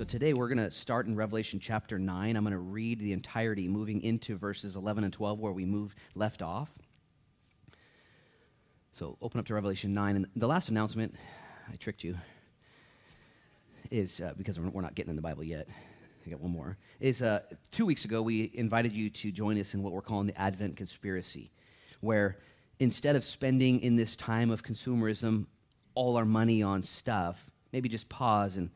So today we're going to start in Revelation chapter 9. I'm going to read the entirety, moving into verses 11 and 12 where we moved left off. So open up to Revelation 9. And the last announcement, I tricked you, is uh, because we're not getting in the Bible yet. I got one more. Is uh, two weeks ago we invited you to join us in what we're calling the Advent conspiracy, where instead of spending in this time of consumerism all our money on stuff, maybe just pause and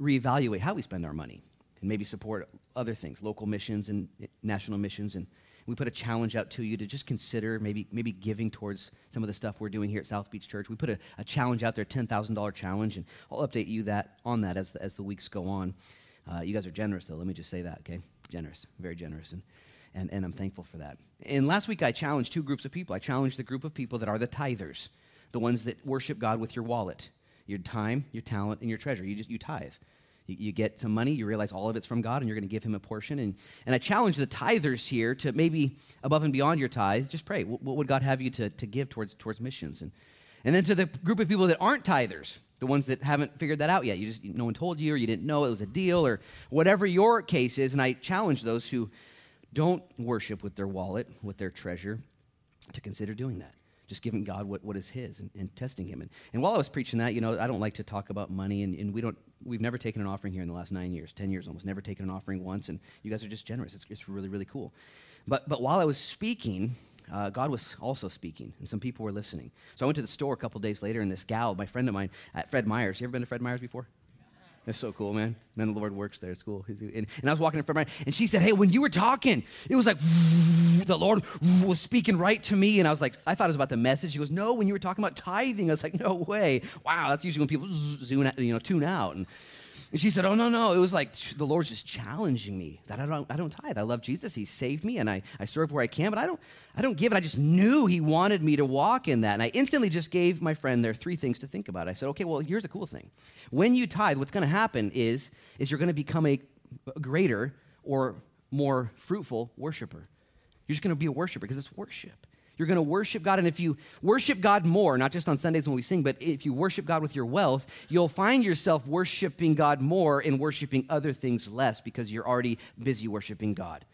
reevaluate how we spend our money and maybe support other things, local missions and national missions. And we put a challenge out to you to just consider maybe, maybe giving towards some of the stuff we're doing here at South Beach Church. We put a, a challenge out there, $10,000 challenge, and I'll update you that on that as the, as the weeks go on. Uh, you guys are generous, though. Let me just say that, okay? Generous, very generous. And, and, and I'm thankful for that. And last week, I challenged two groups of people. I challenged the group of people that are the tithers, the ones that worship God with your wallet, your time, your talent, and your treasure. You just you tithe. You, you get some money, you realize all of it's from God, and you're going to give Him a portion. And, and I challenge the tithers here to maybe above and beyond your tithe, just pray. What, what would God have you to, to give towards, towards missions? And, and then to the group of people that aren't tithers, the ones that haven't figured that out yet. You just no one told you, or you didn't know it was a deal, or whatever your case is. And I challenge those who don't worship with their wallet, with their treasure, to consider doing that. Just giving God what, what is His and, and testing Him. And, and while I was preaching that, you know, I don't like to talk about money, and, and we don't, we've never taken an offering here in the last nine years, 10 years almost, never taken an offering once, and you guys are just generous. It's, it's really, really cool. But, but while I was speaking, uh, God was also speaking, and some people were listening. So I went to the store a couple days later, and this gal, my friend of mine at Fred Meyer's, you ever been to Fred Meyer's before? It's so cool, man. Man, the Lord works there. It's cool. And, and I was walking in front of my, and she said, Hey, when you were talking, it was like the Lord was speaking right to me. And I was like, I thought it was about the message. She goes, No, when you were talking about tithing, I was like, No way. Wow, that's usually when people zoom out, you know, tune out. And and she said, Oh, no, no. It was like the Lord's just challenging me that I don't, I don't tithe. I love Jesus. He saved me and I, I serve where I can, but I don't, I don't give it. I just knew He wanted me to walk in that. And I instantly just gave my friend there three things to think about. I said, Okay, well, here's a cool thing. When you tithe, what's going to happen is, is you're going to become a greater or more fruitful worshiper. You're just going to be a worshiper because it's worship. You're going to worship God. And if you worship God more, not just on Sundays when we sing, but if you worship God with your wealth, you'll find yourself worshiping God more and worshiping other things less because you're already busy worshiping God.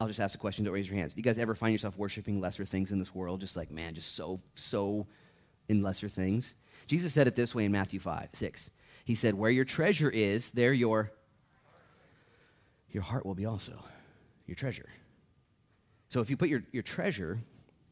I'll just ask a question. Don't raise your hands. Do you guys ever find yourself worshiping lesser things in this world? Just like, man, just so, so in lesser things? Jesus said it this way in Matthew 5, 6. He said, Where your treasure is, there your, your heart will be also. Your treasure. So if you put your, your treasure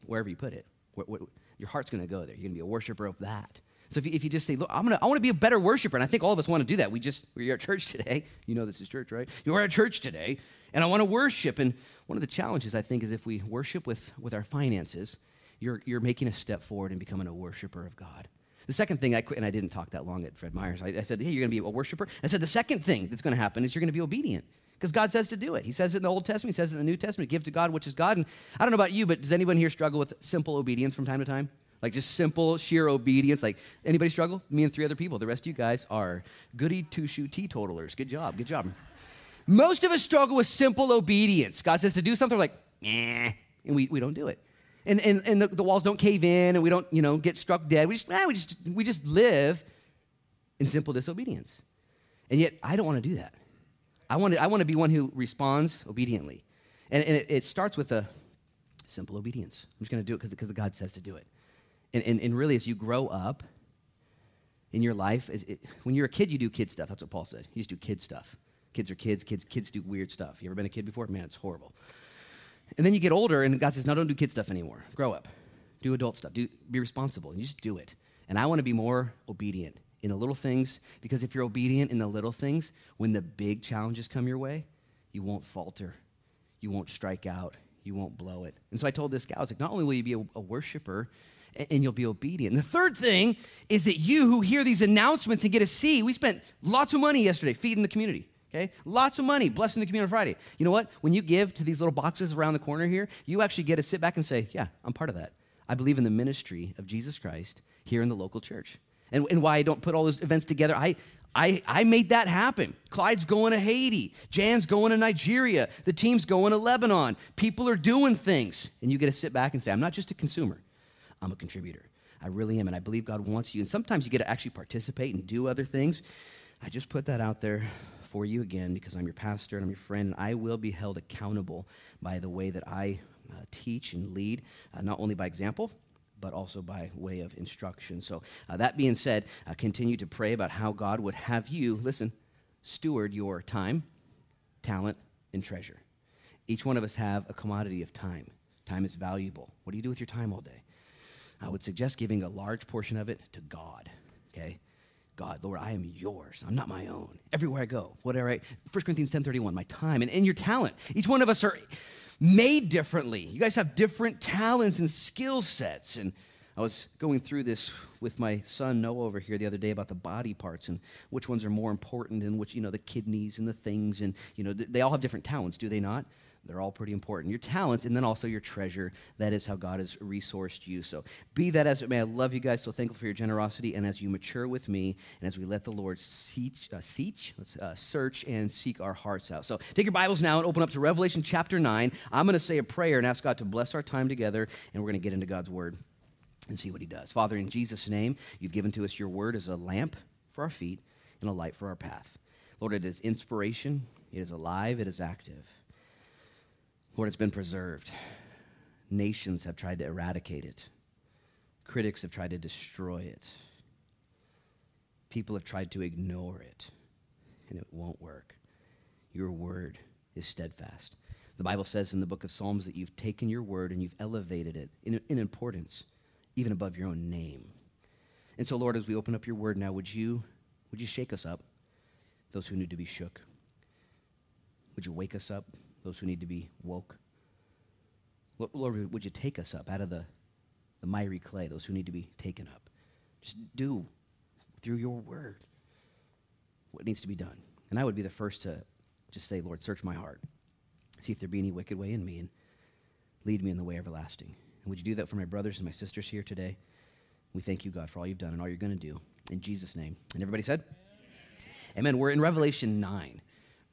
wherever you put it, wh- wh- your heart's going to go there. You're going to be a worshiper of that. So if you, if you just say, look, I'm gonna, I want to be a better worshiper, and I think all of us want to do that. We just, we're at church today. You know this is church, right? You're at church today, and I want to worship. And one of the challenges, I think, is if we worship with, with our finances, you're, you're making a step forward in becoming a worshiper of God. The second thing, I quit, and I didn't talk that long at Fred Meyer's. I, I said, hey, you're going to be a worshiper. I said, the second thing that's going to happen is you're going to be obedient because God says to do it. He says it in the Old Testament, He says it in the New Testament. Give to God which is God. And I don't know about you, but does anyone here struggle with simple obedience from time to time? Like just simple, sheer obedience. Like anybody struggle? Me and three other people. The rest of you guys are goody two shoe teetotalers. Good job. Good job. Most of us struggle with simple obedience. God says to do something, we're like, eh, and we, we don't do it. And, and, and the, the walls don't cave in and we don't, you know, get struck dead. We just, eh, we just, we just live in simple disobedience. And yet, I don't want to do that. I want to, I want to be one who responds obediently. And, and it, it, starts with a simple obedience. I'm just going to do it because God says to do it. And, and, and, really, as you grow up in your life, it, when you're a kid, you do kid stuff. That's what Paul said. You just do kid stuff. Kids are kids. Kids, kids do weird stuff. You ever been a kid before? Man, it's horrible. And then you get older, and God says, no, don't do kid stuff anymore. Grow up. Do adult stuff. Do, be responsible. And you just do it. And I want to be more obedient in the little things, because if you're obedient in the little things, when the big challenges come your way, you won't falter. You won't strike out. You won't blow it. And so I told this guy, I was like, not only will you be a, a worshiper, and you'll be obedient. And the third thing is that you who hear these announcements and get to see, we spent lots of money yesterday feeding the community. Okay? Lots of money, blessing the community on Friday. You know what? When you give to these little boxes around the corner here, you actually get to sit back and say, Yeah, I'm part of that. I believe in the ministry of Jesus Christ here in the local church and, and why I don't put all those events together. I, I, I made that happen. Clyde's going to Haiti. Jan's going to Nigeria. The team's going to Lebanon. People are doing things. And you get to sit back and say, I'm not just a consumer, I'm a contributor. I really am. And I believe God wants you. And sometimes you get to actually participate and do other things. I just put that out there for you again because I'm your pastor and I'm your friend, and I will be held accountable by the way that I uh, teach and lead, uh, not only by example, but also by way of instruction. So, uh, that being said, uh, continue to pray about how God would have you, listen, steward your time, talent, and treasure. Each one of us have a commodity of time. Time is valuable. What do you do with your time all day? I would suggest giving a large portion of it to God, okay? God, Lord, I am yours. I'm not my own. Everywhere I go, whatever I, 1 Corinthians 10.31, my time and, and your talent. Each one of us are made differently. You guys have different talents and skill sets. And I was going through this with my son Noah over here the other day about the body parts and which ones are more important and which, you know, the kidneys and the things. And, you know, they all have different talents, do they not? They're all pretty important. Your talents and then also your treasure. That is how God has resourced you. So be that as it may. I love you guys. So thankful for your generosity. And as you mature with me and as we let the Lord seek, uh, uh, search and seek our hearts out. So take your Bibles now and open up to Revelation chapter 9. I'm going to say a prayer and ask God to bless our time together. And we're going to get into God's word and see what he does. Father, in Jesus' name, you've given to us your word as a lamp for our feet and a light for our path. Lord, it is inspiration, it is alive, it is active. Lord, it's been preserved. Nations have tried to eradicate it, critics have tried to destroy it, people have tried to ignore it, and it won't work. Your word is steadfast. The Bible says in the book of Psalms that you've taken your word and you've elevated it in, in importance, even above your own name. And so, Lord, as we open up your word now, would you, would you shake us up, those who need to be shook? Would you wake us up, those who need to be woke. Lord, would you take us up out of the, the miry clay, those who need to be taken up? Just do through your word what needs to be done. And I would be the first to just say, Lord, search my heart. See if there be any wicked way in me and lead me in the way everlasting. And would you do that for my brothers and my sisters here today? We thank you, God, for all you've done and all you're going to do. In Jesus' name. And everybody said? Amen. Amen. We're in Revelation 9.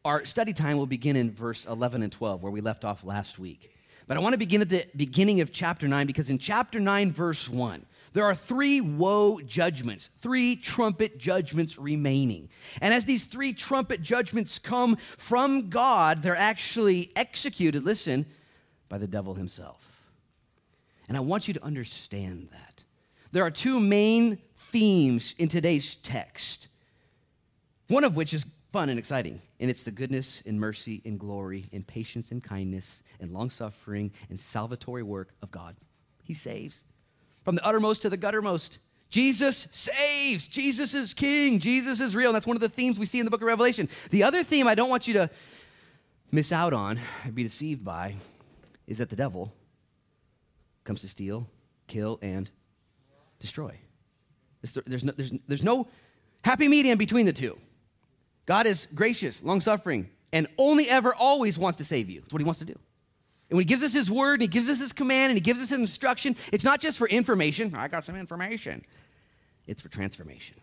Our study time will begin in verse 11 and 12, where we left off last week. But I want to begin at the beginning of chapter 9 because in chapter 9, verse 1, there are three woe judgments, three trumpet judgments remaining. And as these three trumpet judgments come from God, they're actually executed, listen, by the devil himself. And I want you to understand that. There are two main themes in today's text, one of which is fun and exciting. And it's the goodness and mercy and glory and patience and kindness and long suffering and salvatory work of God. He saves from the uttermost to the guttermost. Jesus saves. Jesus is king. Jesus is real. And that's one of the themes we see in the book of Revelation. The other theme I don't want you to miss out on and be deceived by is that the devil comes to steal, kill, and destroy. There's no, there's, there's no happy medium between the two. God is gracious, long suffering, and only ever always wants to save you. That's what he wants to do. And when he gives us his word and he gives us his command and he gives us an instruction, it's not just for information. I got some information. It's for transformation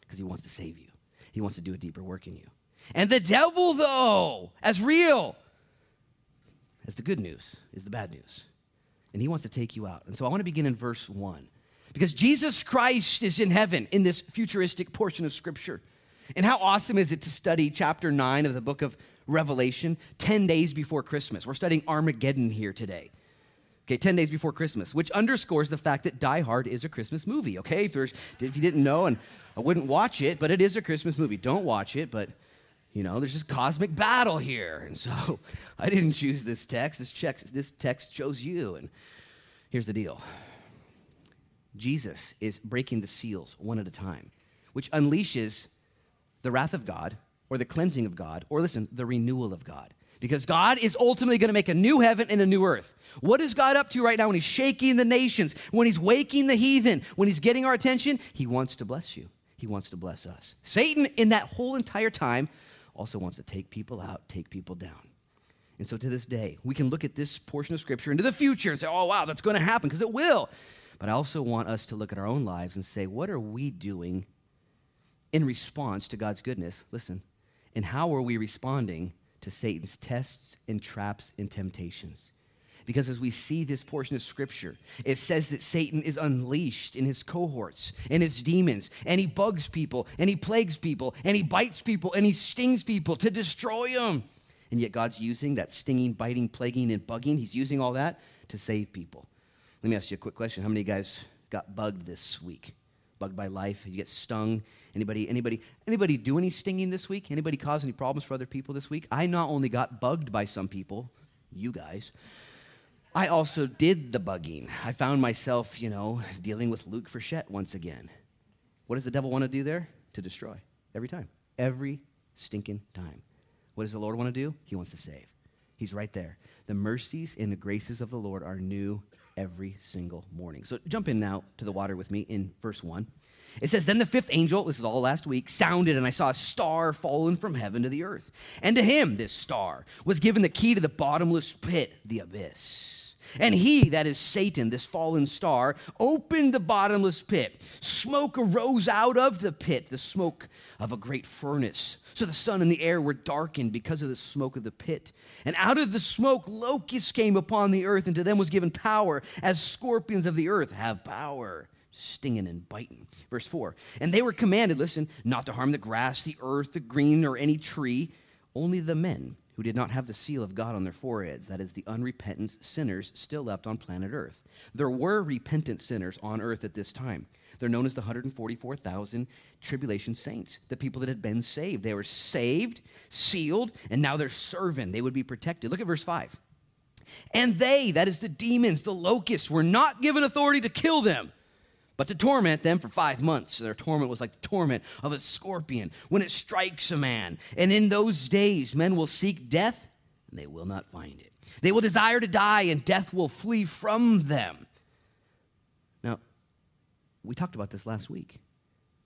because he wants to save you. He wants to do a deeper work in you. And the devil, though, as real as the good news, is the bad news. And he wants to take you out. And so I want to begin in verse 1 because Jesus Christ is in heaven in this futuristic portion of Scripture. And how awesome is it to study chapter 9 of the book of Revelation 10 days before Christmas? We're studying Armageddon here today. Okay, 10 days before Christmas, which underscores the fact that Die Hard is a Christmas movie, okay? If, if you didn't know, and I wouldn't watch it, but it is a Christmas movie. Don't watch it, but you know, there's just cosmic battle here. And so I didn't choose this text. This, check, this text chose you. And here's the deal Jesus is breaking the seals one at a time, which unleashes the wrath of God or the cleansing of God, or listen, the renewal of God. Because God is ultimately going to make a new heaven and a new earth. What is God up to right now when He's shaking the nations, when He's waking the heathen, when He's getting our attention? He wants to bless you. He wants to bless us. Satan, in that whole entire time, also wants to take people out, take people down. And so to this day, we can look at this portion of Scripture into the future and say, oh, wow, that's going to happen, because it will. But I also want us to look at our own lives and say, what are we doing in response to God's goodness, listen, and how are we responding to Satan's tests and traps and temptations? Because as we see this portion of scripture, it says that Satan is unleashed in his cohorts and his demons, and he bugs people, and he plagues people, and he bites people, and he stings people to destroy them. And yet God's using that stinging, biting, plaguing, and bugging, he's using all that to save people. Let me ask you a quick question. How many guys got bugged this week? Bugged by life? You get stung? Anybody, anybody, anybody do any stinging this week? Anybody cause any problems for other people this week? I not only got bugged by some people, you guys, I also did the bugging. I found myself, you know, dealing with Luke Frechette once again. What does the devil want to do there? To destroy. Every time. Every stinking time. What does the Lord want to do? He wants to save. He's right there. The mercies and the graces of the Lord are new every single morning. So jump in now to the water with me in verse 1. It says, Then the fifth angel, this is all last week, sounded, and I saw a star fallen from heaven to the earth. And to him, this star, was given the key to the bottomless pit, the abyss. And he, that is Satan, this fallen star, opened the bottomless pit. Smoke arose out of the pit, the smoke of a great furnace. So the sun and the air were darkened because of the smoke of the pit. And out of the smoke, locusts came upon the earth, and to them was given power, as scorpions of the earth have power stinging and biting. Verse 4 And they were commanded, listen, not to harm the grass, the earth, the green, or any tree, only the men who did not have the seal of God on their foreheads, that is, the unrepentant sinners still left on planet earth. There were repentant sinners on earth at this time. They're known as the 144,000 tribulation saints, the people that had been saved. They were saved, sealed, and now they're serving. They would be protected. Look at verse 5. And they, that is the demons, the locusts, were not given authority to kill them but to torment them for five months. Their torment was like the torment of a scorpion when it strikes a man. And in those days, men will seek death, and they will not find it. They will desire to die, and death will flee from them. Now, we talked about this last week.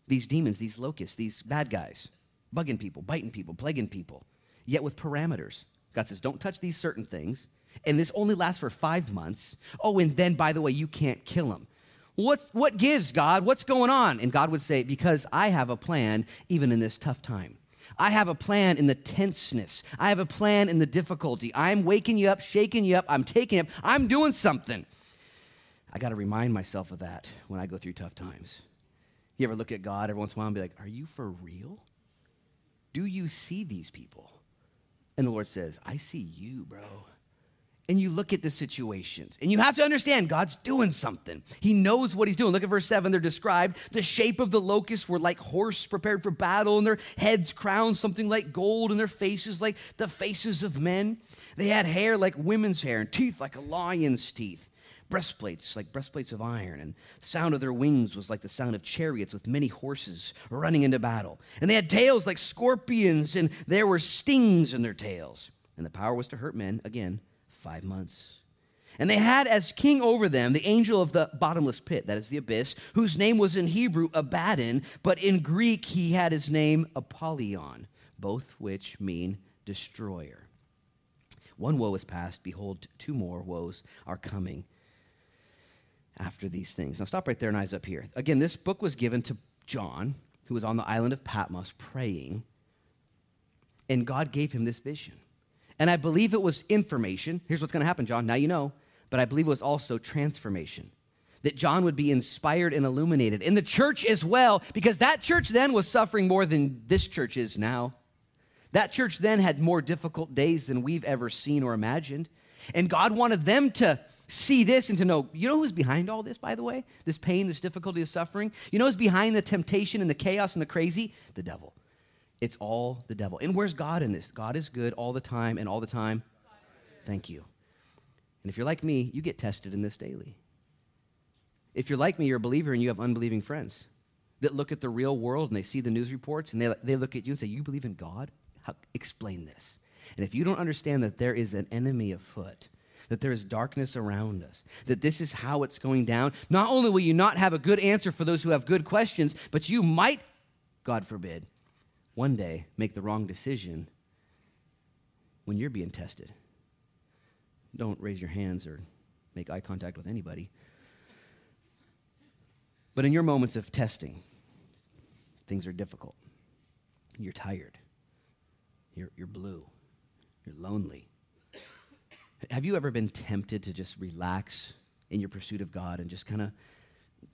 These demons, these locusts, these bad guys, bugging people, biting people, plaguing people, yet with parameters. God says, don't touch these certain things. And this only lasts for five months. Oh, and then, by the way, you can't kill them. What's, what gives, God? What's going on? And God would say, Because I have a plan even in this tough time. I have a plan in the tenseness. I have a plan in the difficulty. I'm waking you up, shaking you up. I'm taking up. I'm doing something. I got to remind myself of that when I go through tough times. You ever look at God every once in a while and be like, Are you for real? Do you see these people? And the Lord says, I see you, bro and you look at the situations. And you have to understand God's doing something. He knows what he's doing. Look at verse 7. They're described. The shape of the locusts were like horse prepared for battle, and their heads crowned something like gold, and their faces like the faces of men. They had hair like women's hair, and teeth like a lion's teeth. Breastplates like breastplates of iron, and the sound of their wings was like the sound of chariots with many horses running into battle. And they had tails like scorpions, and there were stings in their tails. And the power was to hurt men, again, five months. And they had as king over them the angel of the bottomless pit, that is the abyss, whose name was in Hebrew Abaddon, but in Greek he had his name Apollyon, both which mean destroyer. One woe is past, behold, two more woes are coming after these things. Now stop right there and eyes up here. Again, this book was given to John, who was on the island of Patmos praying, and God gave him this vision. And I believe it was information. Here's what's going to happen, John. Now you know. But I believe it was also transformation. That John would be inspired and illuminated. In the church as well, because that church then was suffering more than this church is now. That church then had more difficult days than we've ever seen or imagined. And God wanted them to see this and to know, you know who's behind all this, by the way? This pain, this difficulty, this suffering? You know who's behind the temptation and the chaos and the crazy? The devil. It's all the devil. And where's God in this? God is good all the time and all the time. Thank you. And if you're like me, you get tested in this daily. If you're like me, you're a believer and you have unbelieving friends that look at the real world and they see the news reports and they, they look at you and say, You believe in God? How, explain this. And if you don't understand that there is an enemy afoot, that there is darkness around us, that this is how it's going down, not only will you not have a good answer for those who have good questions, but you might, God forbid, one day make the wrong decision when you're being tested. Don't raise your hands or make eye contact with anybody. But in your moments of testing, things are difficult. You're tired. You're, you're blue. You're lonely. Have you ever been tempted to just relax in your pursuit of God and just kind of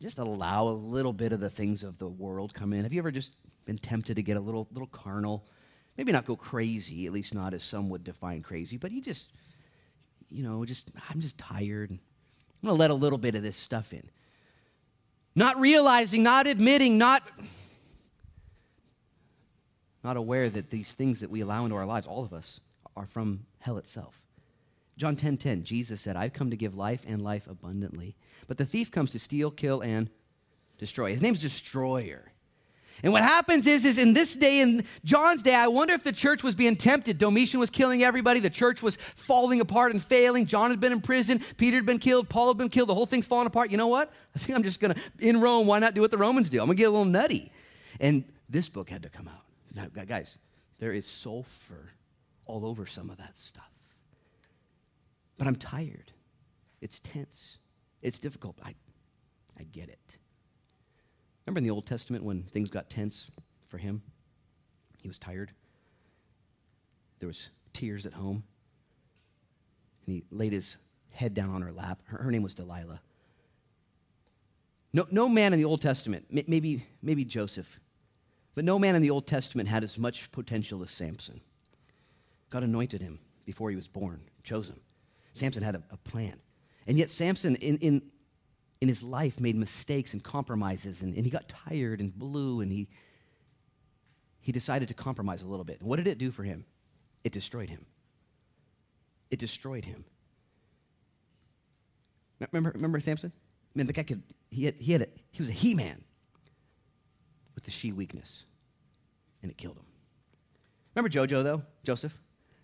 just allow a little bit of the things of the world come in? Have you ever just been tempted to get a little little carnal? Maybe not go crazy, at least not as some would define crazy, but you just you know, just I'm just tired. I'm going to let a little bit of this stuff in. Not realizing, not admitting, not not aware that these things that we allow into our lives, all of us, are from hell itself. John 10:10, 10, 10, Jesus said, "I've come to give life and life abundantly." But the thief comes to steal, kill and destroy. His name's Destroyer. And what happens is, is in this day, in John's day, I wonder if the church was being tempted. Domitian was killing everybody. The church was falling apart and failing. John had been in prison. Peter had been killed. Paul had been killed. The whole thing's falling apart. You know what? I think I'm just going to, in Rome, why not do what the Romans do? I'm going to get a little nutty. And this book had to come out. Now, guys, there is sulfur all over some of that stuff. But I'm tired. It's tense. It's difficult. I, I get it. Remember in the Old Testament when things got tense for him? He was tired. There was tears at home. And he laid his head down on her lap. Her, her name was Delilah. No, no man in the Old Testament, maybe, maybe Joseph, but no man in the Old Testament had as much potential as Samson. God anointed him before he was born, chose him. Samson had a, a plan. And yet, Samson, in, in, in his life made mistakes and compromises, and, and he got tired and blue, and he, he decided to compromise a little bit. And what did it do for him? It destroyed him. It destroyed him. Remember, remember Samson? Man, the guy could, he, had, he, had a, he was a he man with the she weakness, and it killed him. Remember Jojo, though? Joseph?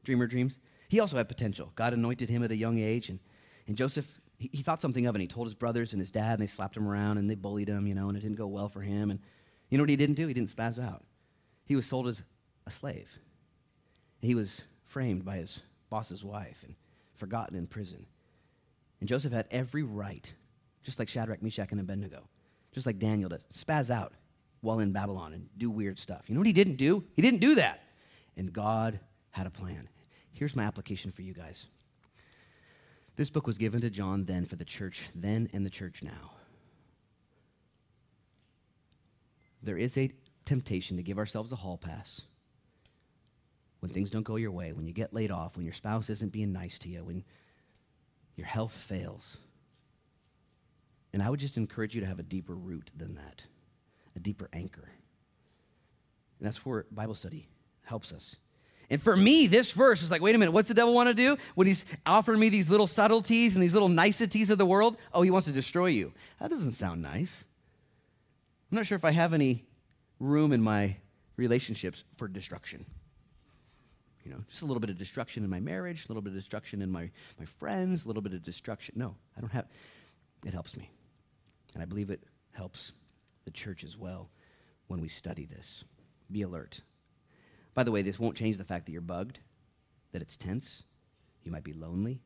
Dreamer dreams? He also had potential. God anointed him at a young age, and, and Joseph he, he thought something of it. And he told his brothers and his dad, and they slapped him around and they bullied him, you know, and it didn't go well for him. And you know what he didn't do? He didn't spaz out. He was sold as a slave. He was framed by his boss's wife and forgotten in prison. And Joseph had every right, just like Shadrach, Meshach, and Abednego, just like Daniel, to spaz out while in Babylon and do weird stuff. You know what he didn't do? He didn't do that. And God had a plan. Here's my application for you guys. This book was given to John then for the church then and the church now. There is a temptation to give ourselves a hall pass when things don't go your way, when you get laid off, when your spouse isn't being nice to you, when your health fails. And I would just encourage you to have a deeper root than that, a deeper anchor. And that's where Bible study helps us. And for me, this verse is like, wait a minute, what's the devil want to do when he's offering me these little subtleties and these little niceties of the world? Oh, he wants to destroy you. That doesn't sound nice. I'm not sure if I have any room in my relationships for destruction. You know, just a little bit of destruction in my marriage, a little bit of destruction in my, my friends, a little bit of destruction. No, I don't have. It helps me. And I believe it helps the church as well when we study this. Be alert. By the way, this won't change the fact that you're bugged, that it's tense. You might be lonely.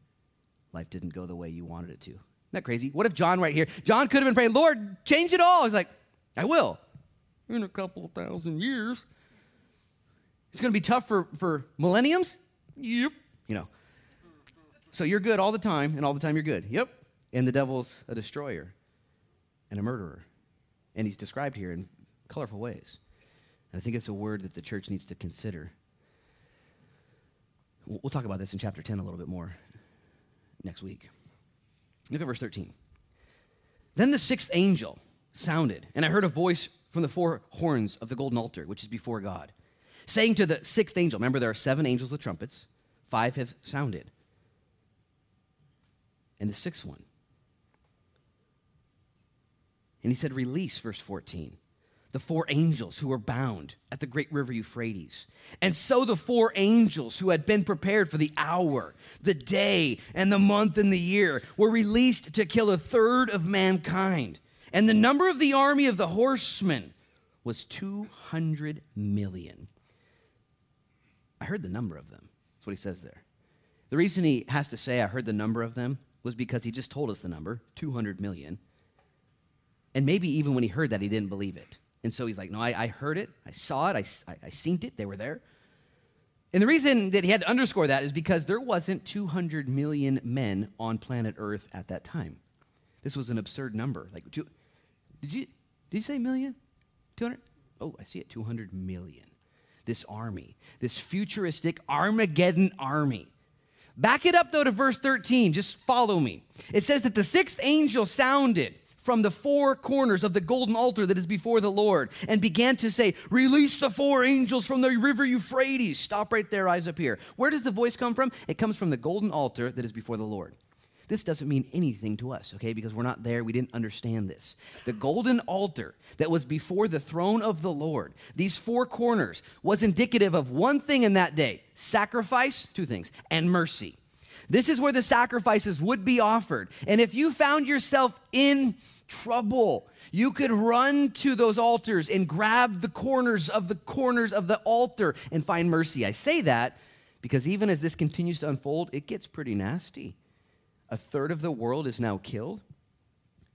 Life didn't go the way you wanted it to. Isn't that crazy? What if John right here, John could have been praying, Lord, change it all. He's like, I will. In a couple thousand years. It's going to be tough for, for millenniums? Yep. You know. So you're good all the time, and all the time you're good. Yep. And the devil's a destroyer and a murderer. And he's described here in colorful ways. And I think it's a word that the church needs to consider. We'll talk about this in chapter 10 a little bit more next week. Look at verse 13. Then the sixth angel sounded, and I heard a voice from the four horns of the golden altar, which is before God, saying to the sixth angel, remember there are seven angels with trumpets, five have sounded. And the sixth one. And he said, Release, verse 14 the four angels who were bound at the great river Euphrates. And so the four angels who had been prepared for the hour, the day, and the month and the year were released to kill a third of mankind. And the number of the army of the horsemen was 200 million. I heard the number of them. That's what he says there. The reason he has to say, I heard the number of them, was because he just told us the number 200 million. And maybe even when he heard that, he didn't believe it. And so he's like, No, I, I heard it. I saw it. I, I, I seen it. They were there. And the reason that he had to underscore that is because there wasn't 200 million men on planet Earth at that time. This was an absurd number. Like, two, did you did you say million? 200? Oh, I see it. 200 million. This army, this futuristic Armageddon army. Back it up though to verse 13. Just follow me. It says that the sixth angel sounded from the four corners of the golden altar that is before the Lord and began to say, Release the four angels from the river Euphrates. Stop right there, eyes up here. Where does the voice come from? It comes from the golden altar that is before the Lord. This doesn't mean anything to us, okay, because we're not there. We didn't understand this. The golden altar that was before the throne of the Lord, these four corners, was indicative of one thing in that day sacrifice, two things, and mercy. This is where the sacrifices would be offered. And if you found yourself in trouble. You could run to those altars and grab the corners of the corners of the altar and find mercy. I say that because even as this continues to unfold, it gets pretty nasty. A third of the world is now killed.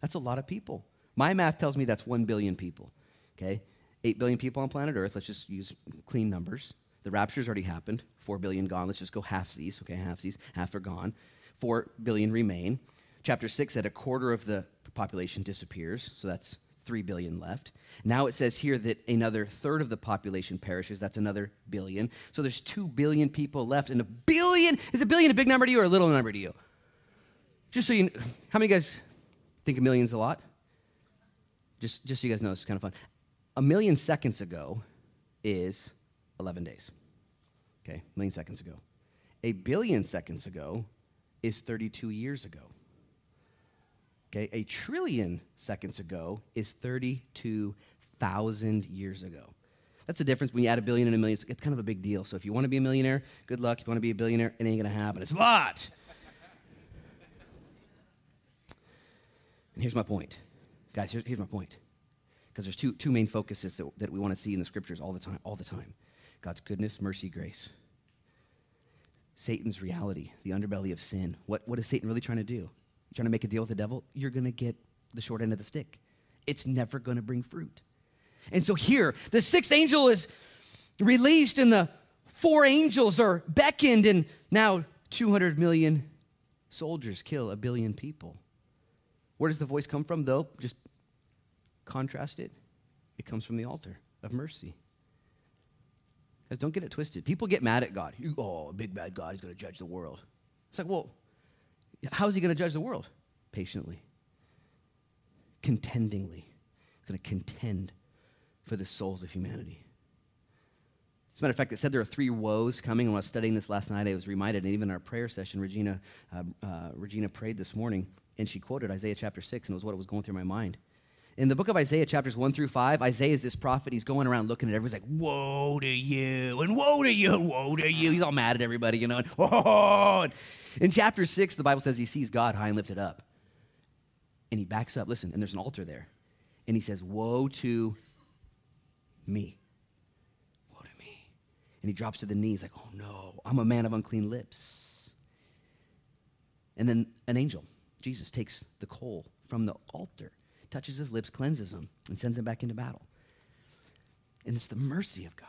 That's a lot of people. My math tells me that's 1 billion people. Okay? 8 billion people on planet Earth. Let's just use clean numbers. The rapture's already happened. 4 billion gone. Let's just go half these. Okay, half these. Half are gone. 4 billion remain. Chapter 6 said a quarter of the population disappears, so that's 3 billion left. Now it says here that another third of the population perishes. That's another billion. So there's 2 billion people left. And a billion, is a billion a big number to you or a little number to you? Just so you know, how many guys think a million's a lot? Just, just so you guys know, it's kind of fun. A million seconds ago is 11 days. Okay, a million seconds ago. A billion seconds ago is 32 years ago. Okay, a trillion seconds ago is 32,000 years ago. That's the difference when you add a billion and a million. It's kind of a big deal. So if you want to be a millionaire, good luck. If you want to be a billionaire, it ain't going to happen. It's a lot. and here's my point. Guys, here's, here's my point. Because there's two, two main focuses that, that we want to see in the scriptures all the time, all the time. God's goodness, mercy, grace. Satan's reality, the underbelly of sin. What, what is Satan really trying to do? Trying to make a deal with the devil, you're going to get the short end of the stick. It's never going to bring fruit. And so here, the sixth angel is released, and the four angels are beckoned, and now 200 million soldiers kill a billion people. Where does the voice come from, though? Just contrast it. It comes from the altar of mercy. Guys, don't get it twisted. People get mad at God. You, oh, a big bad God is going to judge the world. It's like, well, how is he going to judge the world? Patiently, contendingly. He's going to contend for the souls of humanity. As a matter of fact, it said there are three woes coming. When I was studying this last night, I was reminded, and even in our prayer session, Regina, uh, uh, Regina prayed this morning, and she quoted Isaiah chapter 6, and it was what it was going through my mind. In the book of Isaiah, chapters 1 through 5, Isaiah is this prophet. He's going around looking at everybody's like, woe to you, and woe to you, woe to you. He's all mad at everybody, you know. And, oh, oh, oh, oh, in chapter 6, the Bible says he sees God high and lifted up. And he backs up. Listen, and there's an altar there. And he says, Woe to me. Woe to me. And he drops to the knees, like, Oh no, I'm a man of unclean lips. And then an angel, Jesus, takes the coal from the altar, touches his lips, cleanses him, and sends him back into battle. And it's the mercy of God.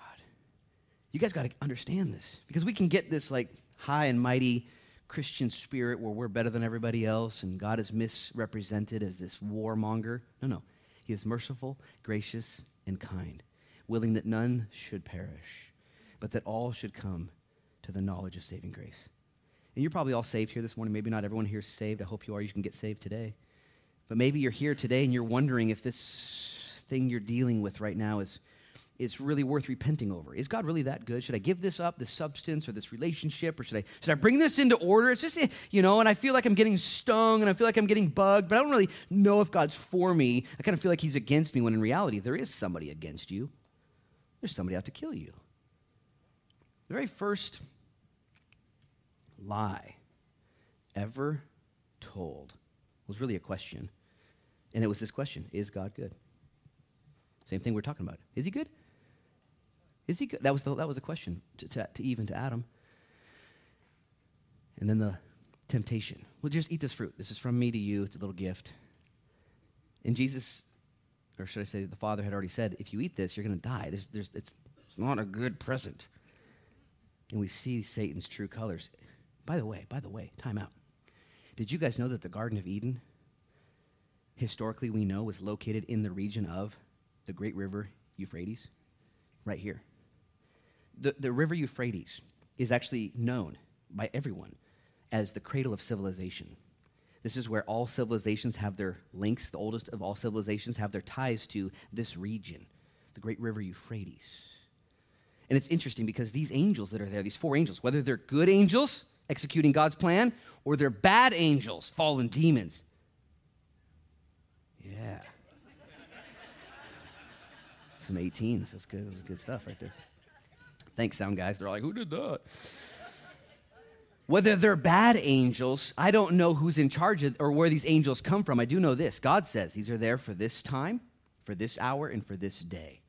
You guys got to understand this because we can get this like high and mighty Christian spirit where we're better than everybody else and God is misrepresented as this warmonger. No, no. He is merciful, gracious, and kind, willing that none should perish, but that all should come to the knowledge of saving grace. And you're probably all saved here this morning. Maybe not everyone here is saved. I hope you are. You can get saved today. But maybe you're here today and you're wondering if this thing you're dealing with right now is is really worth repenting over. Is God really that good? Should I give this up, this substance or this relationship, or should I should I bring this into order? It's just you know, and I feel like I'm getting stung and I feel like I'm getting bugged, but I don't really know if God's for me. I kind of feel like He's against me when in reality there is somebody against you. There's somebody out to kill you. The very first lie ever told was really a question. And it was this question Is God good? Same thing we're talking about. Is he good? Is he good? That was the, that was the question to, to, to Eve and to Adam. And then the temptation. Well, just eat this fruit. This is from me to you. It's a little gift. And Jesus, or should I say, the Father had already said, if you eat this, you're going to die. There's, there's, it's, it's not a good present. and we see Satan's true colors. By the way, by the way, time out. Did you guys know that the Garden of Eden, historically, we know, was located in the region of the great river Euphrates? Right here. The, the river Euphrates is actually known by everyone as the cradle of civilization. This is where all civilizations have their links. The oldest of all civilizations have their ties to this region, the great river Euphrates. And it's interesting because these angels that are there, these four angels, whether they're good angels executing God's plan or they're bad angels, fallen demons. Yeah. Some 18s. That's good. That's good stuff right there. Thanks, sound guys. They're like, who did that? Whether they're bad angels, I don't know who's in charge of, or where these angels come from. I do know this God says these are there for this time, for this hour, and for this day.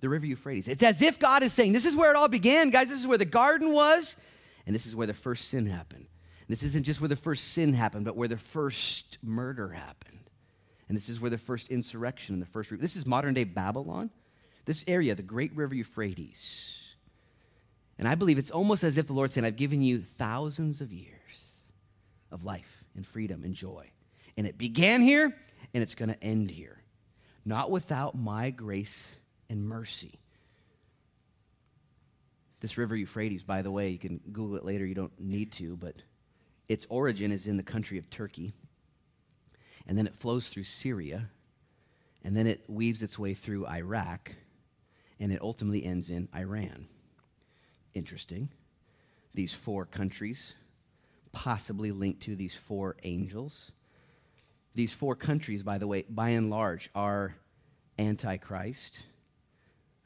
The river Euphrates. It's as if God is saying, This is where it all began, guys. This is where the garden was, and this is where the first sin happened. And this isn't just where the first sin happened, but where the first murder happened. And this is where the first insurrection and the first. This is modern day Babylon. This area, the great river Euphrates and I believe it's almost as if the Lord's saying, I've given you thousands of years of life and freedom and joy. And it began here and it's going to end here. Not without my grace and mercy. This river Euphrates, by the way, you can Google it later, you don't need to, but its origin is in the country of Turkey. And then it flows through Syria. And then it weaves its way through Iraq. And it ultimately ends in Iran interesting. These four countries, possibly linked to these four angels. These four countries, by the way, by and large, are antichrist,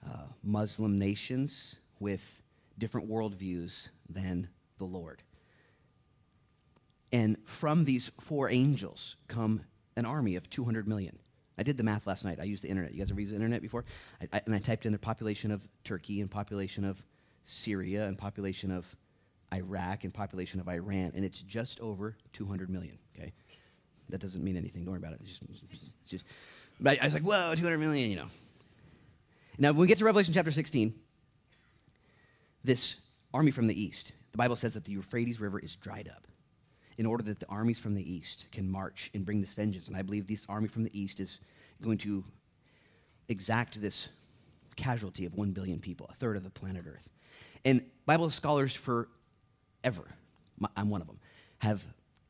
uh, Muslim nations with different worldviews than the Lord. And from these four angels come an army of 200 million. I did the math last night. I used the internet. You guys ever used the internet before? I, I, and I typed in the population of Turkey and population of Syria and population of Iraq and population of Iran, and it's just over 200 million, okay? That doesn't mean anything. Don't worry about it. It's just, it's just, but I was like, whoa, 200 million, you know. Now, when we get to Revelation chapter 16, this army from the east, the Bible says that the Euphrates River is dried up in order that the armies from the east can march and bring this vengeance. And I believe this army from the east is going to exact this casualty of 1 billion people, a third of the planet Earth. And Bible scholars forever, I'm one of them, have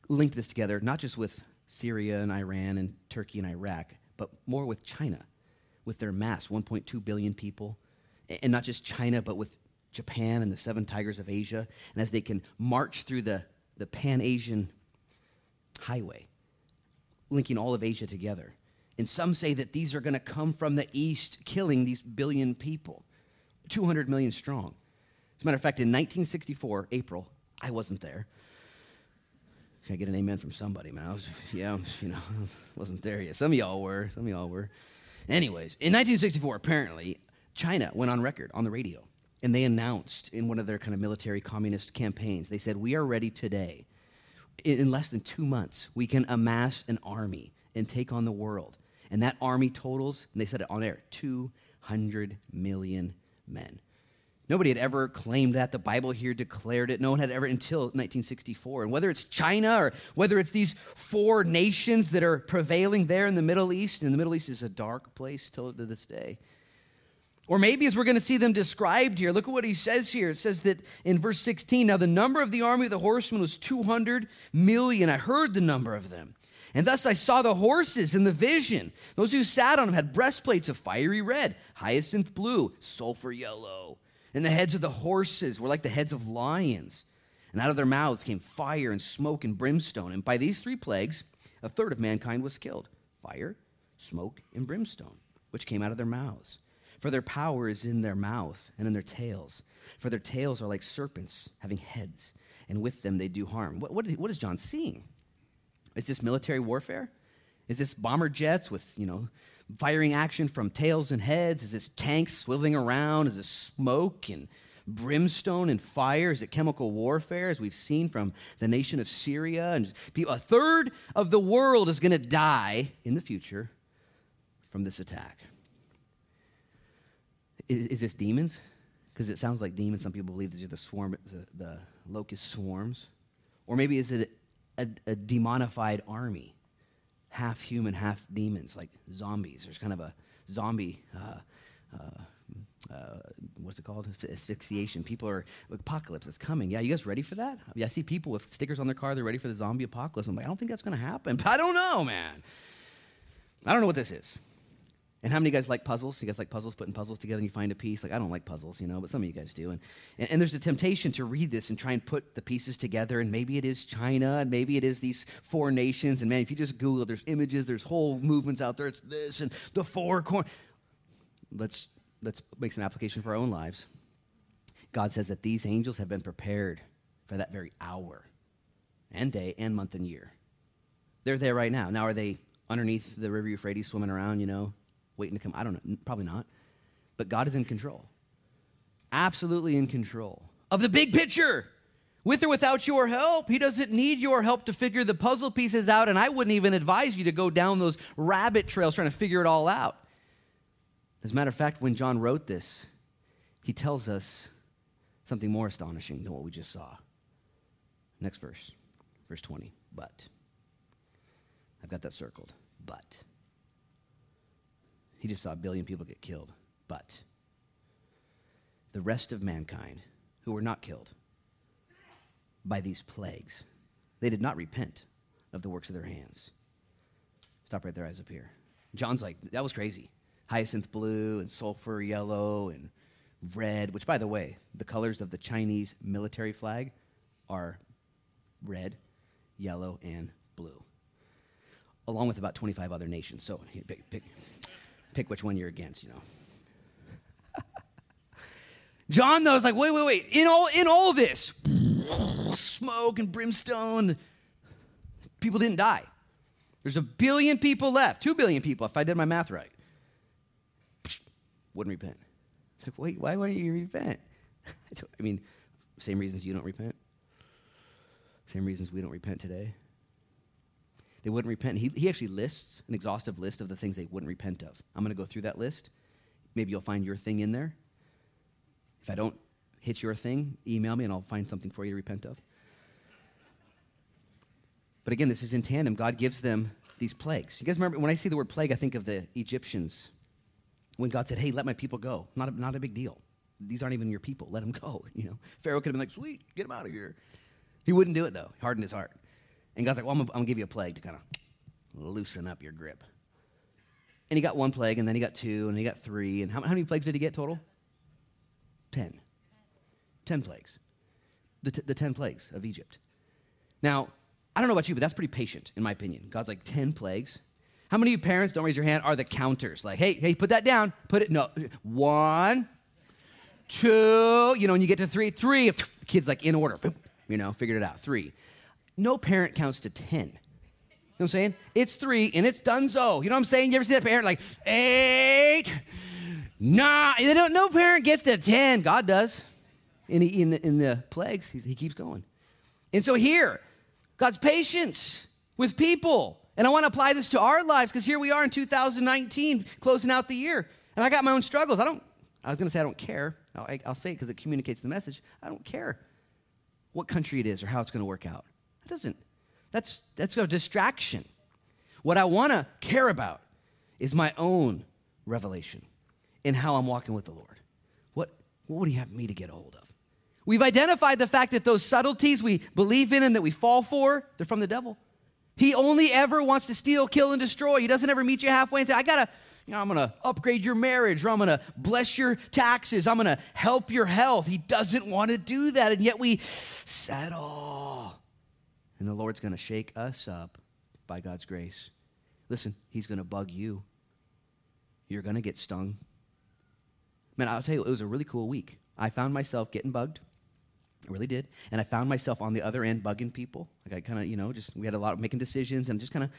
linked this together, not just with Syria and Iran and Turkey and Iraq, but more with China, with their mass 1.2 billion people. And not just China, but with Japan and the seven tigers of Asia. And as they can march through the, the Pan Asian highway, linking all of Asia together. And some say that these are going to come from the east, killing these billion people, 200 million strong. As a matter of fact, in 1964, April, I wasn't there. Can I get an amen from somebody, man? I was, yeah, you know, wasn't there yet. Some of y'all were. Some of y'all were. Anyways, in 1964, apparently, China went on record on the radio, and they announced in one of their kind of military communist campaigns, they said, "We are ready today. In less than two months, we can amass an army and take on the world." And that army totals, and they said it on air, 200 million men. Nobody had ever claimed that. The Bible here declared it. No one had ever until 1964. And whether it's China or whether it's these four nations that are prevailing there in the Middle East, and the Middle East is a dark place still to this day. Or maybe as we're going to see them described here, look at what he says here. It says that in verse 16, now the number of the army of the horsemen was 200 million. I heard the number of them. And thus I saw the horses in the vision. Those who sat on them had breastplates of fiery red, hyacinth blue, sulfur yellow and the heads of the horses were like the heads of lions. And out of their mouths came fire and smoke and brimstone. And by these three plagues, a third of mankind was killed fire, smoke, and brimstone, which came out of their mouths. For their power is in their mouth and in their tails. For their tails are like serpents having heads, and with them they do harm. What, what, what is John seeing? Is this military warfare? Is this bomber jets with, you know, firing action from tails and heads? Is this tanks swiveling around? Is this smoke and brimstone and fire? Is it chemical warfare, as we've seen from the nation of Syria? And a third of the world is going to die in the future from this attack. Is, is this demons Because it sounds like demons. Some people believe these are the swarm, the, the locust swarms. Or maybe is it a, a, demonified army, half human, half demons, like zombies. There's kind of a zombie. Uh, uh, uh, what's it called? Asphyxiation. People are apocalypse is coming. Yeah, you guys ready for that? Yeah, I see people with stickers on their car. They're ready for the zombie apocalypse. I'm like, I don't think that's going to happen. But I don't know, man. I don't know what this is. And how many of you guys like puzzles? You guys like puzzles, putting puzzles together and you find a piece? Like, I don't like puzzles, you know, but some of you guys do. And, and, and, there's a temptation to read this and try and put the pieces together. And maybe it is China, and maybe it is these four nations. And man, if you just Google there's images, there's whole movements out there. It's this and the four corners. Let's, let's make some application for our own lives. God says that these angels have been prepared for that very hour and day and month and year. They're there right now. Now, are they underneath the river Euphrates swimming around, you know, waiting to come? I don't know. Probably not. But God is in control. Absolutely in control of the big picture. With or without your help, he doesn't need your help to figure the puzzle pieces out, and I wouldn't even advise you to go down those rabbit trails trying to figure it all out. As a matter of fact, when John wrote this, he tells us something more astonishing than what we just saw. Next verse, verse 20. But. I've got that circled. But. He just saw a billion people get killed. But. The rest of mankind who were not killed by these plagues, they did not repent of the works of their hands. Stop right there, eyes up here. John's like, that was crazy. Hyacinth blue and sulfur yellow and red, which, by the way, the colors of the Chinese military flag are red, yellow, and blue along with about 25 other nations. So pick, pick, pick which one you're against, you know. John, though, is like, wait, wait, wait. In all, in all this, smoke and brimstone, people didn't die. There's a billion people left, two billion people, if I did my math right. Wouldn't repent. It's like, wait, why wouldn't you repent? I mean, same reasons you don't repent. Same reasons we don't repent today. They wouldn't repent. He, he actually lists an exhaustive list of the things they wouldn't repent of. I'm going to go through that list. Maybe you'll find your thing in there. If I don't hit your thing, email me and I'll find something for you to repent of. But again, this is in tandem. God gives them these plagues. You guys remember when I see the word plague, I think of the Egyptians. When God said, Hey, let my people go. Not a, not a big deal. These aren't even your people. Let them go. You know, Pharaoh could have been like, Sweet, get them out of here. He wouldn't do it though. He hardened his heart. And God's like, well, I'm going to give you a plague to kind of loosen up your grip. And he got one plague, and then he got two, and he got three. And how, how many plagues did he get total? Ten. Ten plagues. The, t- the ten plagues of Egypt. Now, I don't know about you, but that's pretty patient, in my opinion. God's like, ten plagues. How many of you parents, don't raise your hand, are the counters? Like, hey, hey, put that down. Put it, no. One, two, you know, when you get to three, three, kids like in order, you know, figured it out. Three no parent counts to 10. You know what I'm saying? It's three and it's donezo. You know what I'm saying? You ever see that parent like eight, nine? They don't, no parent gets to 10. God does. In, the, in, the, in the plagues, he, he keeps going. And so here, God's patience with people. And I want to apply this to our lives because here we are in 2019, closing out the year. And I got my own struggles. I don't, I was going to say I don't care. I'll, I'll say it because it communicates the message. I don't care what country it is or how it's going to work out. Doesn't. That's, that's a distraction. What I want to care about is my own revelation in how I'm walking with the Lord. What, what would He have me to get a hold of? We've identified the fact that those subtleties we believe in and that we fall for, they're from the devil. He only ever wants to steal, kill, and destroy. He doesn't ever meet you halfway and say, I gotta, you know, I'm gonna upgrade your marriage, or I'm gonna bless your taxes, I'm gonna help your health. He doesn't want to do that, and yet we settle. And the Lord's going to shake us up by God's grace. Listen, He's going to bug you. You're going to get stung. Man, I'll tell you, it was a really cool week. I found myself getting bugged. I really did. And I found myself on the other end bugging people. Like I kind of, you know, just, we had a lot of making decisions and just kind of,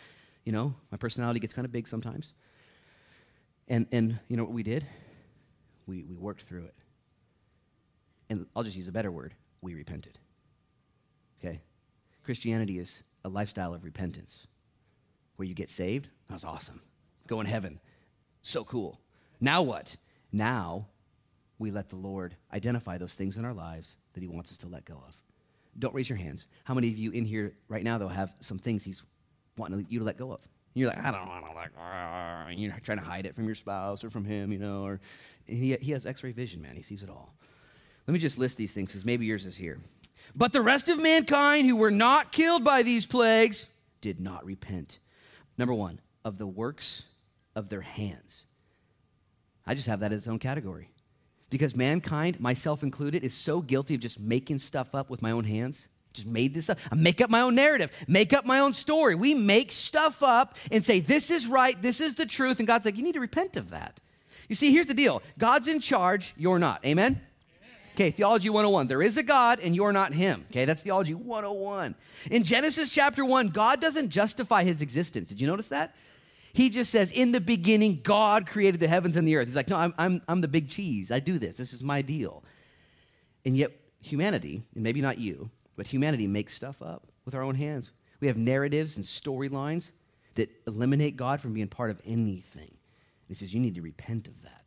you know, my personality gets kind of big sometimes. And, and you know what we did? We, we worked through it. And I'll just use a better word we repented. Okay? Christianity is a lifestyle of repentance where you get saved. That was awesome. Go in heaven. So cool. Now what? Now we let the Lord identify those things in our lives that He wants us to let go of. Don't raise your hands. How many of you in here right now, though, have some things He's wanting you to let go of? You're like, I don't want to go. You're trying to hide it from your spouse or from him, you know, or he, he has x ray vision, man. He sees it all. Let me just list these things because maybe yours is here. But the rest of mankind who were not killed by these plagues did not repent. Number one, of the works of their hands. I just have that as its own category. Because mankind, myself included, is so guilty of just making stuff up with my own hands. Just made this up. I make up my own narrative, make up my own story. We make stuff up and say, this is right, this is the truth. And God's like, you need to repent of that. You see, here's the deal God's in charge, you're not. Amen? Okay, Theology 101. There is a God and you're not him. Okay, that's Theology 101. In Genesis chapter 1, God doesn't justify his existence. Did you notice that? He just says, In the beginning, God created the heavens and the earth. He's like, No, I'm, I'm, I'm the big cheese. I do this. This is my deal. And yet, humanity, and maybe not you, but humanity makes stuff up with our own hands. We have narratives and storylines that eliminate God from being part of anything. he says, You need to repent of that.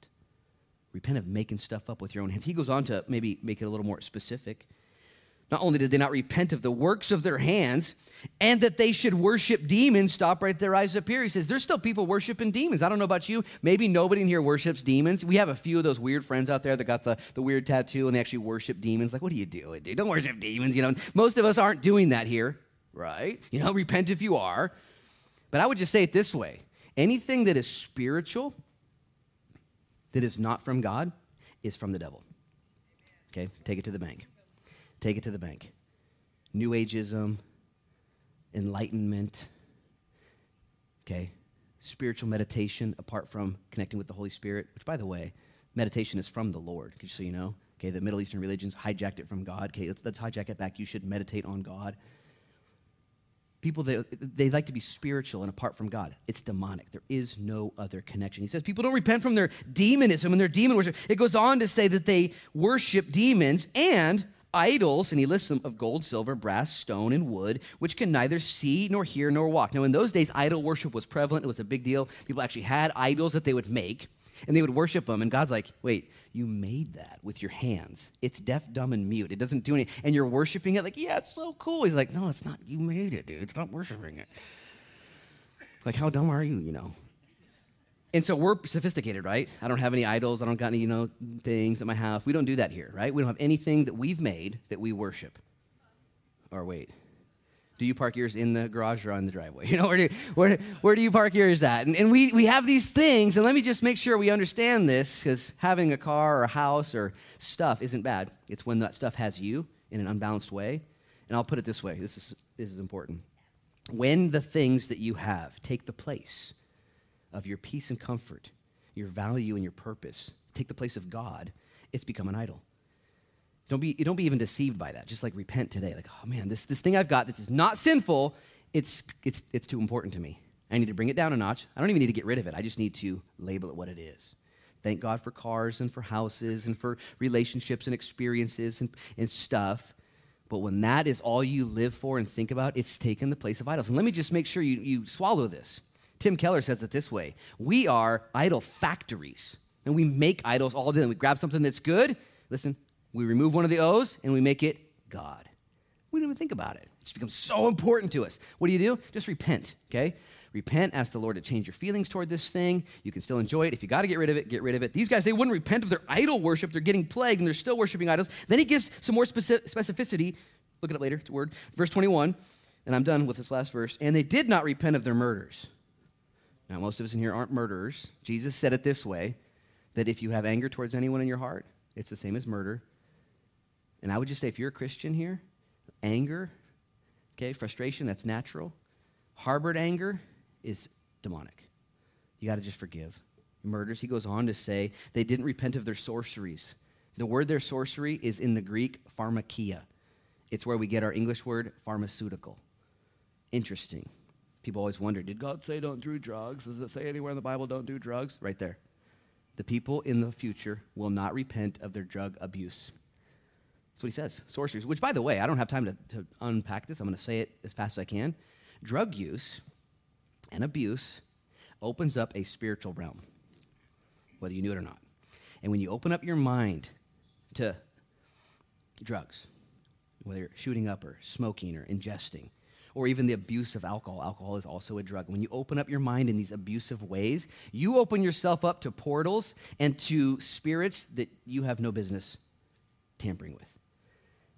Repent of making stuff up with your own hands. He goes on to maybe make it a little more specific. Not only did they not repent of the works of their hands and that they should worship demons, stop right there, eyes up here. He says, There's still people worshiping demons. I don't know about you. Maybe nobody in here worships demons. We have a few of those weird friends out there that got the, the weird tattoo and they actually worship demons. Like, what are you doing, dude? Don't worship demons. You know, most of us aren't doing that here, right? You know, repent if you are. But I would just say it this way anything that is spiritual that is not from God is from the devil. Okay, take it to the bank. Take it to the bank. New Ageism, enlightenment, okay, spiritual meditation apart from connecting with the Holy Spirit, which, by the way, meditation is from the Lord, so you know. Okay, the Middle Eastern religions hijacked it from God. Okay, let's, let's hijack it back. You should meditate on God people that they like to be spiritual and apart from God. It's demonic. There is no other connection. He says people don't repent from their demonism and their demon worship. It goes on to say that they worship demons and idols, and he lists them of gold, silver, brass, stone, and wood, which can neither see nor hear nor walk. Now, in those days, idol worship was prevalent. It was a big deal. People actually had idols that they would make and they would worship them. And God's like, wait, you made that with your hands. It's deaf, dumb, and mute. It doesn't do anything. And you're worshiping it like, yeah, it's so cool. He's like, no, it's not. You made it, dude. Stop worshiping it. Like, how dumb are you, you know? And so we're sophisticated, right? I don't have any idols. I don't got any, you know, things at my house. We don't do that here, right? We don't have anything that we've made that we worship. Or wait, do you park yours in the garage or on the driveway? You know, where do, where, where do you park yours at? And, and we, we have these things, and let me just make sure we understand this because having a car or a house or stuff isn't bad. It's when that stuff has you in an unbalanced way. And I'll put it this way this is, this is important. When the things that you have take the place of your peace and comfort, your value and your purpose, take the place of God, it's become an idol. Don't be, don't be even deceived by that. Just like repent today. Like, oh man, this, this thing I've got, this is not sinful. It's, it's, it's too important to me. I need to bring it down a notch. I don't even need to get rid of it. I just need to label it what it is. Thank God for cars and for houses and for relationships and experiences and, and stuff. But when that is all you live for and think about, it's taken the place of idols. And let me just make sure you, you swallow this. Tim Keller says it this way We are idol factories, and we make idols all day. We grab something that's good. Listen, we remove one of the O's and we make it God. We don't even think about it. It just becomes so important to us. What do you do? Just repent, okay? Repent, ask the Lord to change your feelings toward this thing. You can still enjoy it. If you got to get rid of it, get rid of it. These guys, they wouldn't repent of their idol worship. They're getting plagued and they're still worshiping idols. Then he gives some more specificity. Look at it later, it's a word. Verse 21, and I'm done with this last verse. And they did not repent of their murders. Now, most of us in here aren't murderers. Jesus said it this way that if you have anger towards anyone in your heart, it's the same as murder. And I would just say if you're a Christian here, anger, okay, frustration, that's natural. Harbored anger is demonic. You got to just forgive. Murders, he goes on to say, they didn't repent of their sorceries. The word their sorcery is in the Greek pharmakeia. It's where we get our English word pharmaceutical. Interesting. People always wonder, did God say don't do drugs? Does it say anywhere in the Bible don't do drugs? Right there. The people in the future will not repent of their drug abuse. That's what he says. Sorceries, which, by the way, I don't have time to, to unpack this. I'm going to say it as fast as I can. Drug use and abuse opens up a spiritual realm, whether you knew it or not. And when you open up your mind to drugs, whether you're shooting up or smoking or ingesting, or even the abuse of alcohol. Alcohol is also a drug. When you open up your mind in these abusive ways, you open yourself up to portals and to spirits that you have no business tampering with.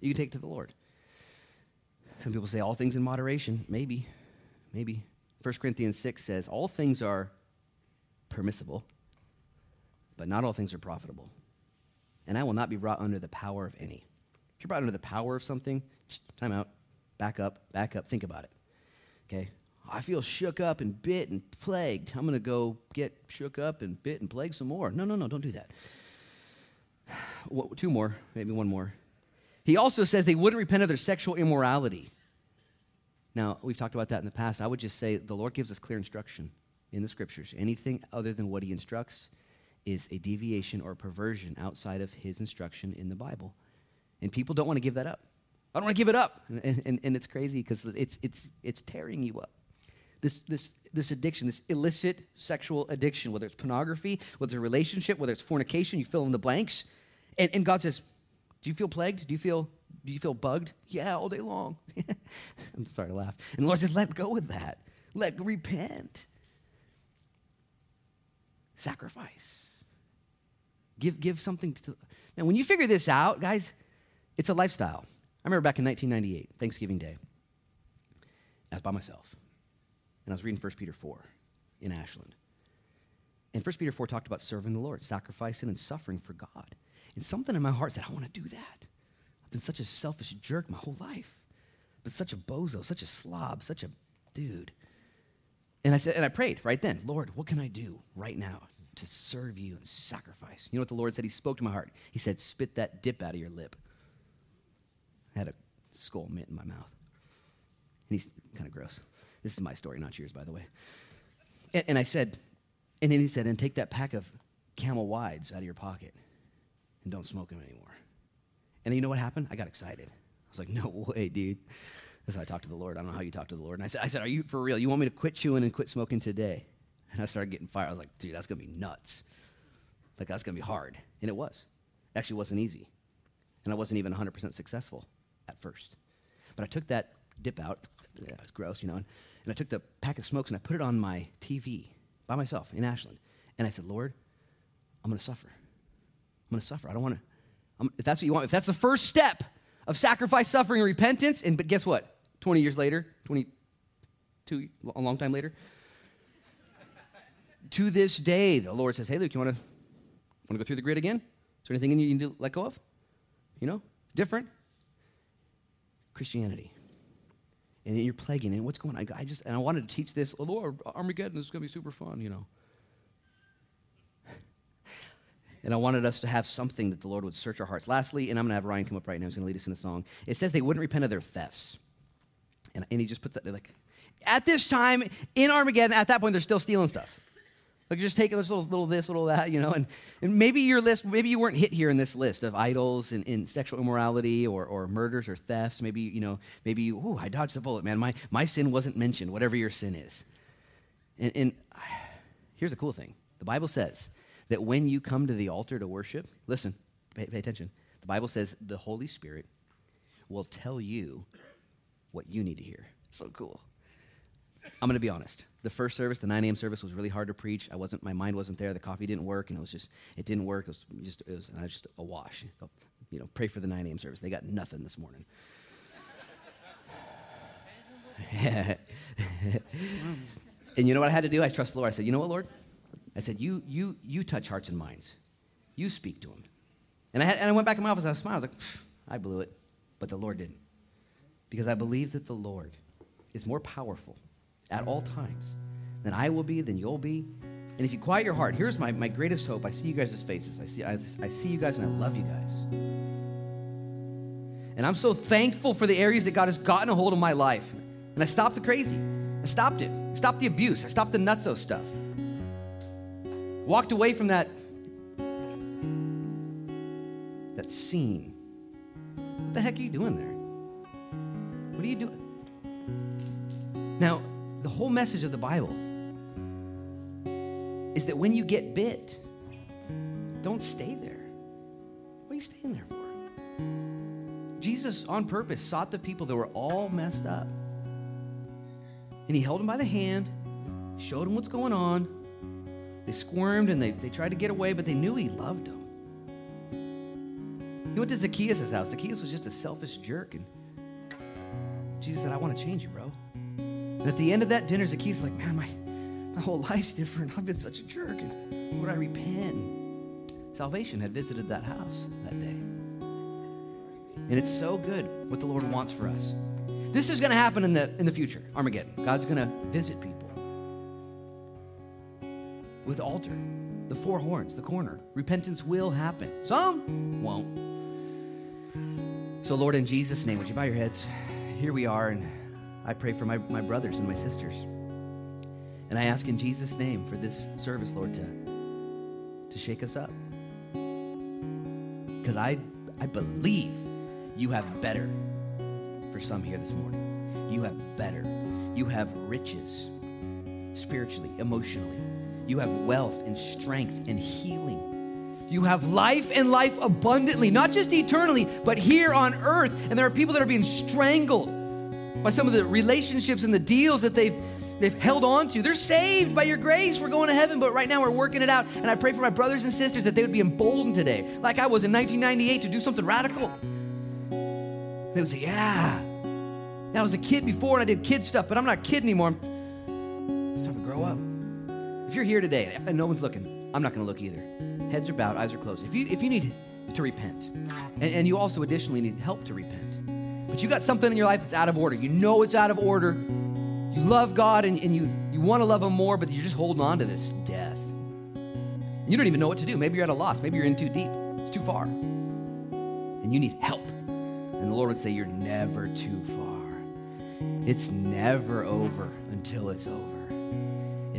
You can take to the Lord. Some people say all things in moderation. Maybe, maybe. 1 Corinthians 6 says all things are permissible, but not all things are profitable. And I will not be brought under the power of any. If you're brought under the power of something, time out, back up, back up, think about it. Okay? I feel shook up and bit and plagued. I'm going to go get shook up and bit and plagued some more. No, no, no, don't do that. Two more, maybe one more. He also says they wouldn't repent of their sexual immorality. Now, we've talked about that in the past. I would just say the Lord gives us clear instruction in the scriptures. Anything other than what he instructs is a deviation or a perversion outside of his instruction in the Bible. And people don't want to give that up. I don't want to give it up. And, and, and it's crazy because it's, it's, it's tearing you up. This, this, this addiction, this illicit sexual addiction, whether it's pornography, whether it's a relationship, whether it's fornication, you fill in the blanks. And, and God says, Do you feel plagued? Do you feel, do you feel bugged? Yeah, all day long. I'm sorry to laugh. And the Lord says, Let go of that. Let repent. Sacrifice. Give, give something to. And when you figure this out, guys, it's a lifestyle. I remember back in 1998, Thanksgiving Day, I was by myself, and I was reading 1 Peter 4 in Ashland. And 1 Peter 4 talked about serving the Lord, sacrificing and suffering for God. And something in my heart said, I want to do that. I've been such a selfish jerk my whole life, but such a bozo, such a slob, such a dude. And I said, and I prayed right then, Lord, what can I do right now to serve you and sacrifice? You know what the Lord said? He spoke to my heart. He said, spit that dip out of your lip. I had a Skoal mint in my mouth. And he's kind of gross. This is my story, not yours, by the way. And, and I said, and then he said, and take that pack of camel wides out of your pocket and don't smoke them anymore. And you know what happened? I got excited. I was like, no way, dude. That's how I talked to the Lord. I don't know how you talk to the Lord. And I said, I said, Are you for real? You want me to quit chewing and quit smoking today? And I started getting fired. I was like, dude, that's gonna be nuts. Like that's gonna be hard. And it was. It actually wasn't easy. And I wasn't even 100% successful at first. But I took that dip out. It was gross, you know. And, and I took the pack of smokes and I put it on my TV by myself in Ashland. And I said, Lord, I'm going to suffer. Going to suffer. I don't want to. If that's what you want, if that's the first step of sacrifice, suffering, repentance, and but guess what? 20 years later, 22, a long time later, to this day, the Lord says, Hey, Luke, you want to want to go through the grid again? Is there anything you need to let go of? You know, different. Christianity. And you're plaguing, and what's going on? I just, and I wanted to teach this, oh, Lord, Armageddon, this is going to be super fun, you know. And I wanted us to have something that the Lord would search our hearts. Lastly, and I'm going to have Ryan come up right now, he's going to lead us in a song. It says they wouldn't repent of their thefts. And, and he just puts that, like, at this time in Armageddon, at that point, they're still stealing stuff. Like just taking this little, little this, little that, you know, and, and maybe your list, maybe you weren't hit here in this list of idols and, and sexual immorality or, or murders or thefts. Maybe, you know, maybe you, ooh, I dodged the bullet, man. My, my sin wasn't mentioned, whatever your sin is. And, and here's the cool thing. The Bible says that when you come to the altar to worship, listen, pay, pay attention. The Bible says the Holy Spirit will tell you what you need to hear. So cool. I'm going to be honest. The first service, the 9 a.m. service, was really hard to preach. I wasn't, my mind wasn't there. The coffee didn't work, and it was just, it didn't work. It was just, it was, was just a wash. You know, pray for the 9 a.m. service. They got nothing this morning. and you know what I had to do? I trust the Lord. I said, you know what, Lord? I said, you, you, you touch hearts and minds. You speak to them. And I, had, and I went back in my office. and I smiled. I was like, I blew it. But the Lord didn't. Because I believe that the Lord is more powerful at all times than I will be, than you'll be. And if you quiet your heart, here's my, my greatest hope. I see you guys' faces. I see, I, I see you guys and I love you guys. And I'm so thankful for the areas that God has gotten a hold of my life. And I stopped the crazy. I stopped it. I stopped the abuse. I stopped the nutso stuff. Walked away from that that scene. What the heck are you doing there? What are you doing? Now, the whole message of the Bible is that when you get bit, don't stay there. What are you staying there for? Jesus, on purpose, sought the people that were all messed up. And he held them by the hand, showed them what's going on. They squirmed and they, they tried to get away, but they knew he loved them. He went to Zacchaeus' house. Zacchaeus was just a selfish jerk. And Jesus said, I want to change you, bro. And at the end of that dinner, Zacchaeus was like, man, my, my whole life's different. I've been such a jerk. And would I repent? Salvation had visited that house that day. And it's so good what the Lord wants for us. This is going to happen in the, in the future, Armageddon. God's going to visit people with altar, the four horns, the corner. Repentance will happen. Some won't. So, Lord, in Jesus' name, would you bow your heads? Here we are, and I pray for my, my brothers and my sisters. And I ask in Jesus' name for this service, Lord, to, to shake us up. Because I, I believe you have better for some here this morning. You have better. You have riches spiritually, emotionally. You have wealth and strength and healing. You have life and life abundantly, not just eternally, but here on earth. And there are people that are being strangled by some of the relationships and the deals that they've they've held on to. They're saved by your grace. We're going to heaven, but right now we're working it out. And I pray for my brothers and sisters that they would be emboldened today, like I was in 1998, to do something radical. They would say, Yeah, I was a kid before and I did kid stuff, but I'm not a kid anymore. It's If you're here today and no one's looking, I'm not going to look either. Heads are bowed, eyes are closed. If you, if you need to repent, and, and you also additionally need help to repent, but you got something in your life that's out of order, you know it's out of order, you love God and, and you, you want to love Him more, but you're just holding on to this death. You don't even know what to do. Maybe you're at a loss. Maybe you're in too deep. It's too far. And you need help. And the Lord would say, You're never too far. It's never over until it's over.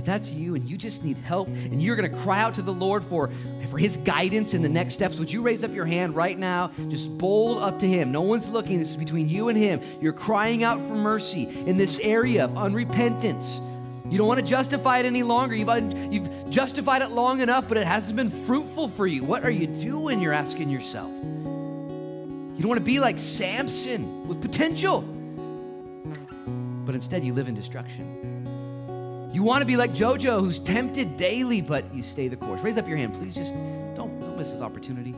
That's you and you just need help and you're going to cry out to the Lord for, for his guidance in the next steps, would you raise up your hand right now? Just bold up to him. No one's looking. This is between you and him. You're crying out for mercy in this area of unrepentance. You don't want to justify it any longer. You've, you've justified it long enough, but it hasn't been fruitful for you. What are you doing? You're asking yourself. You don't want to be like Samson with potential, but instead you live in destruction. You want to be like JoJo, who's tempted daily, but you stay the course. Raise up your hand, please. Just don't, don't miss this opportunity.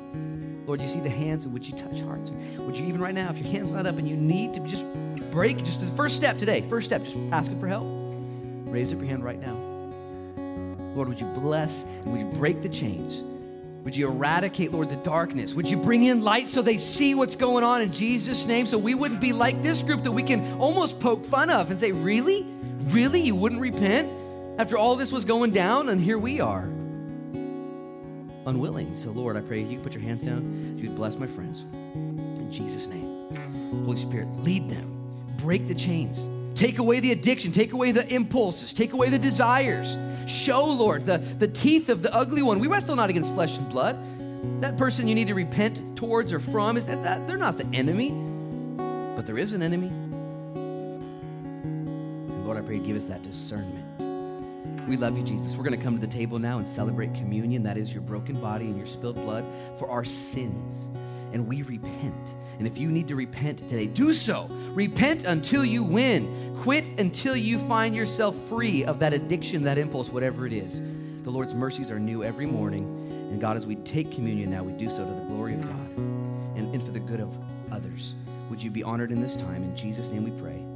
Lord, you see the hands in which you touch hearts. Would you even right now, if your hand's are not up and you need to just break, just the first step today, first step, just asking for help. Raise up your hand right now. Lord, would you bless and would you break the chains? Would you eradicate, Lord, the darkness? Would you bring in light so they see what's going on in Jesus' name so we wouldn't be like this group that we can almost poke fun of and say, Really? Really? You wouldn't repent after all this was going down? And here we are, unwilling. So, Lord, I pray you put your hands down. You'd bless my friends. In Jesus' name. Holy Spirit, lead them. Break the chains. Take away the addiction. Take away the impulses. Take away the desires. Show, Lord, the, the teeth of the ugly one. We wrestle not against flesh and blood. That person you need to repent towards or from is that, that they're not the enemy, but there is an enemy. Pray you give us that discernment. We love you, Jesus. We're going to come to the table now and celebrate communion. That is your broken body and your spilled blood for our sins. And we repent. And if you need to repent today, do so. Repent until you win. Quit until you find yourself free of that addiction, that impulse, whatever it is. The Lord's mercies are new every morning. And God, as we take communion now, we do so to the glory of God and, and for the good of others. Would you be honored in this time? In Jesus' name we pray.